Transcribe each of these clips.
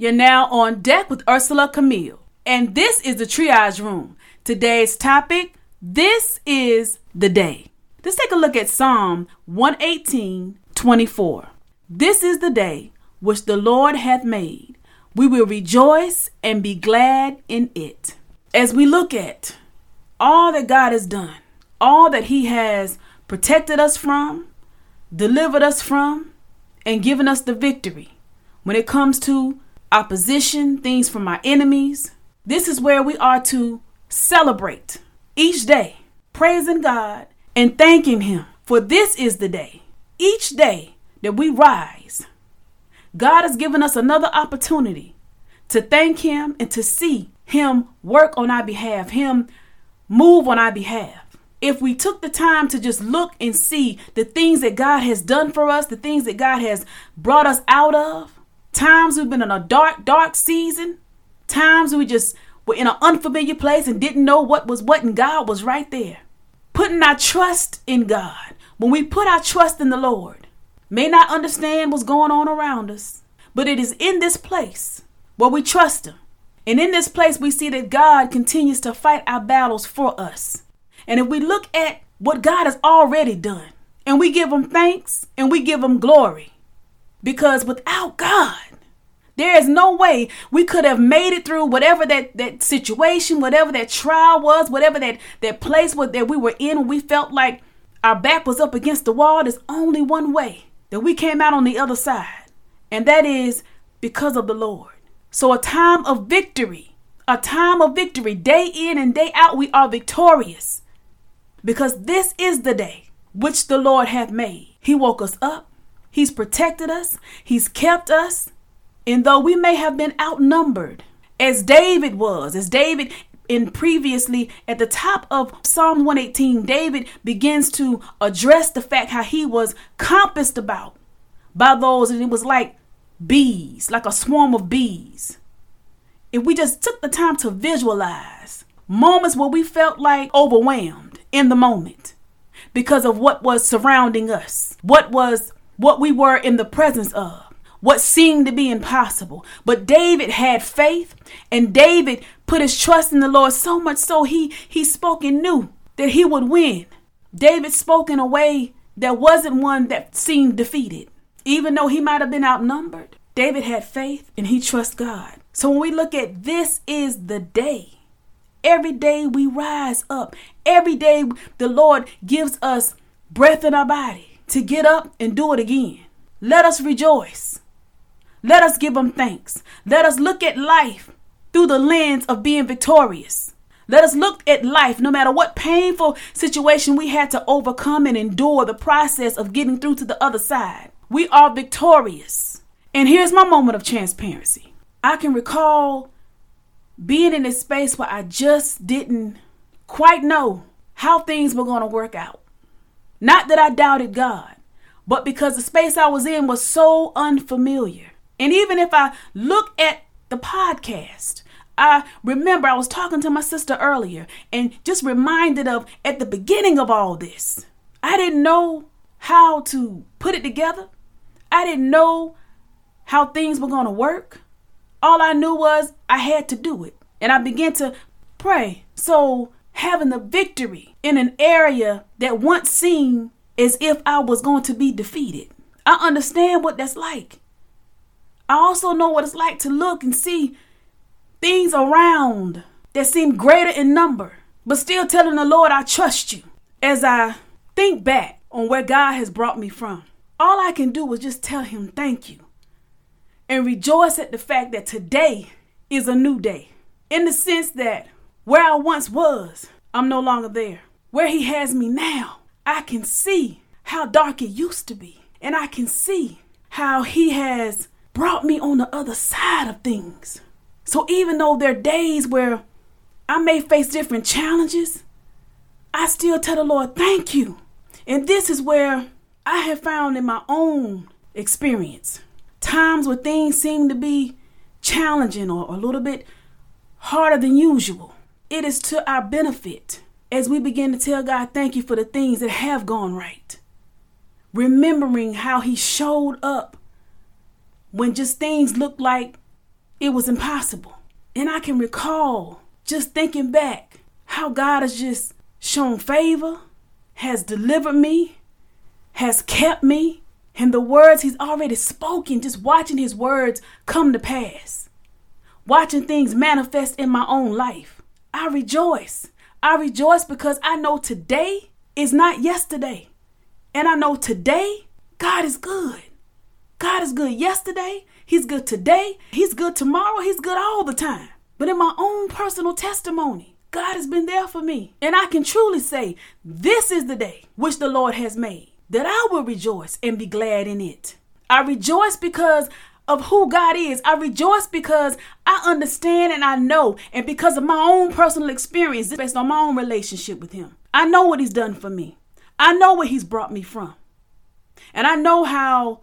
You're now on deck with Ursela Camille, and this is the Triage Room. Today's topic this is the day. Let's take a look at Psalm 118 24. This is the day which the Lord hath made. We will rejoice and be glad in it. As we look at all that God has done, all that He has protected us from, delivered us from, and given us the victory when it comes to opposition, things from our enemies, this is where we are to celebrate each day, praising God and thanking Him. For this is the day, each day that we rise. God has given us another opportunity to thank Him and to see Him work on our behalf, Him move on our behalf. If we took the time to just look and see the things that God has done for us, the things that God has brought us out of, times we've been in a dark, dark season, times we just were in an unfamiliar place and didn't know what was what, and God was right there. Putting our trust in God. When we put our trust in the Lord, may not understand what's going on around us, but it is in this place where we trust Him. And in this place, we see that God continues to fight our battles for us. And if we look at what God has already done, and we give Him thanks and we give Him glory, because without God, there is no way we could have made it through whatever that, that situation, whatever that trial was, whatever that, that place was that we were in we felt like our back was up against the wall. There's only one way that we came out on the other side, and that is because of the Lord. So, a time of victory, a time of victory, day in and day out, we are victorious because this is the day which the Lord hath made. He woke us up, He's protected us, He's kept us. And though we may have been outnumbered, as David was, as David in previously at the top of Psalm 118, David begins to address the fact how he was compassed about by those, and it was like bees, like a swarm of bees. If we just took the time to visualize moments where we felt like overwhelmed in the moment because of what was surrounding us, what was what we were in the presence of what seemed to be impossible. But David had faith and David put his trust in the Lord so much so he he spoke and knew that he would win. David spoke in a way that wasn't one that seemed defeated. Even though he might have been outnumbered, David had faith and he trusts God. So when we look at this is the day. Every day we rise up. Every day the Lord gives us breath in our body to get up and do it again. Let us rejoice. Let us give him thanks. Let us look at life through the lens of being victorious. Let us look at life, no matter what painful situation we had to overcome and endure the process of getting through to the other side. We are victorious. And here's my moment of transparency. I can recall being in a space where I just didn't quite know how things were going to work out. Not that I doubted God, but because the space I was in was so unfamiliar. And even if I look at the podcast, I remember I was talking to my sister earlier and just reminded of at the beginning of all this, I didn't know how to put it together. I didn't know how things were going to work. All I knew was I had to do it. And I began to pray. So, having the victory in an area that once seemed as if I was going to be defeated, I understand what that's like. I also know what it's like to look and see things around that seem greater in number, but still telling the Lord, I trust you. As I think back on where God has brought me from, all I can do is just tell Him thank you and rejoice at the fact that today is a new day. In the sense that where I once was, I'm no longer there. Where He has me now, I can see how dark it used to be. And I can see how He has brought me on the other side of things. So even though there are days where I may face different challenges, I still tell the Lord, thank you. And this is where I have found in my own experience times where things seem to be challenging or a little bit harder than usual. It is to our benefit as we begin to tell God, thank you for the things that have gone right. Remembering how He showed up when just things looked like it was impossible. And I can recall just thinking back how God has just shown favor, has delivered me, has kept me, and the words He's already spoken, just watching His words come to pass, watching things manifest in my own life. I rejoice. I rejoice because I know today is not yesterday. And I know today, God is good. God is good yesterday. He's good today. He's good tomorrow. He's good all the time. But in my own personal testimony, God has been there for me. And I can truly say, this is the day which the Lord has made, that I will rejoice and be glad in it. I rejoice because of who God is. I rejoice because I understand and I know, and because of my own personal experience based on my own relationship with Him. I know what He's done for me, I know where He's brought me from. And I know how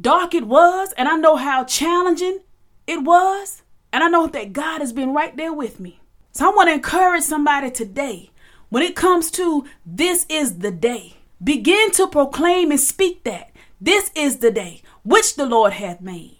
dark it was, and I know how challenging it was, and I know that God has been right there with me. So I want to encourage somebody today when it comes to this is the day. Begin to proclaim and speak that this is the day which the Lord hath made.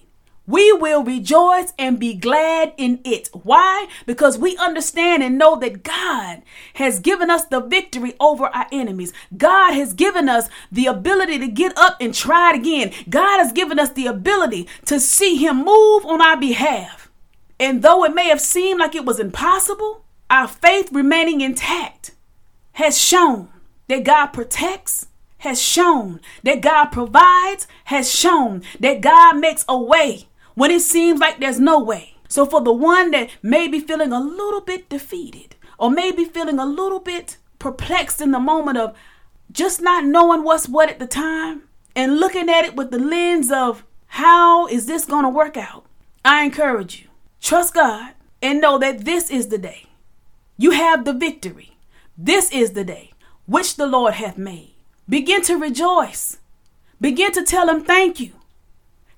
We will rejoice and be glad in it. Why? Because we understand and know that God has given us the victory over our enemies. God has given us the ability to get up and try it again. God has given us the ability to see Him move on our behalf. And though it may have seemed like it was impossible, our faith remaining intact has shown that God protects, has shown that God provides, has shown that God makes a way when it seems like there's no way. So, for the one that may be feeling a little bit defeated or maybe feeling a little bit perplexed in the moment of just not knowing what's what at the time and looking at it with the lens of how is this going to work out, I encourage you trust God and know that this is the day. You have the victory. This is the day which the Lord hath made. Begin to rejoice. Begin to tell him thank you.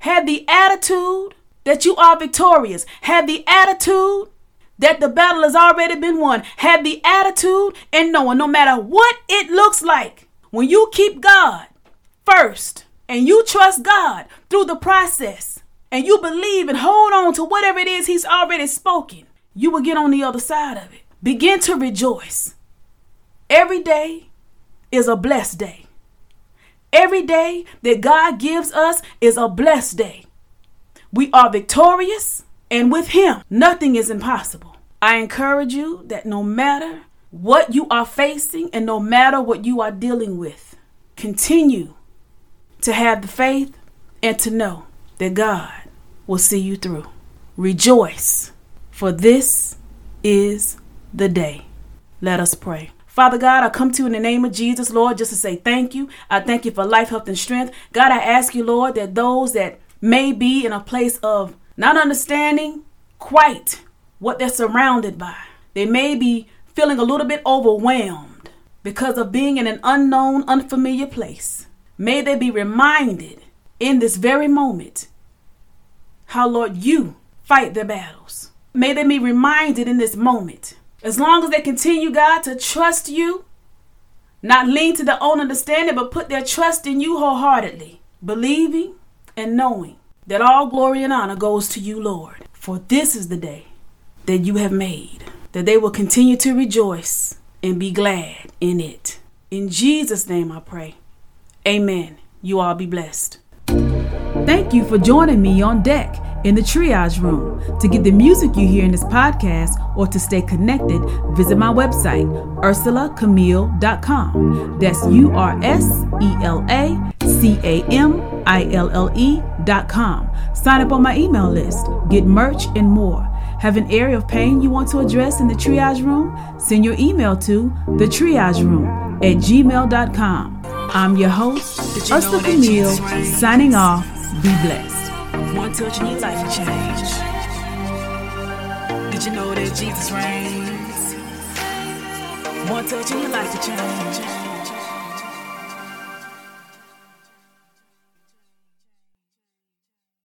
Have the attitude that you are victorious. Have the attitude that the battle has already been won. Have the attitude and knowing no matter what it looks like, when you keep God first and you trust God through the process and you believe and hold on to whatever it is He's already spoken, you will get on the other side of it. Begin to rejoice. Every day is a blessed day. Every day that God gives us is a blessed day. We are victorious, and with Him, nothing is impossible. I encourage you that no matter what you are facing and no matter what you are dealing with, continue to have the faith and to know that God will see you through. Rejoice, for this is the day. Let us pray. Father God, I come to you in the name of Jesus, Lord, just to say thank you. I thank you for life, health, and strength. God, I ask you, Lord, that those that may be in a place of not understanding quite what they're surrounded by, they may be feeling a little bit overwhelmed because of being in an unknown, unfamiliar place. May they be reminded in this very moment how, Lord, you fight their battles. May they be reminded in this moment as long as they continue, God, to trust you, not lean to their own understanding, but put their trust in you wholeheartedly, believing and knowing that all glory and honor goes to you, Lord. For this is the day that you have made, that they will continue to rejoice and be glad in it. In Jesus' name I pray. Amen. You all be blessed. Thank you for joining me on deck in the triage room. To get the music you hear in this podcast or to stay connected, visit my website, urselacamille.com. That's U R S E L A C A M I L L E.com. Sign up on my email list, get merch, and more. Have an area of pain you want to address in the triage room? Send your email to the triage room at gmail.com. I'm your host, Ursela Camille, signing off. Be blessed. One touch and your life will change. Did you know that Jesus reigns? One touch and your life to change.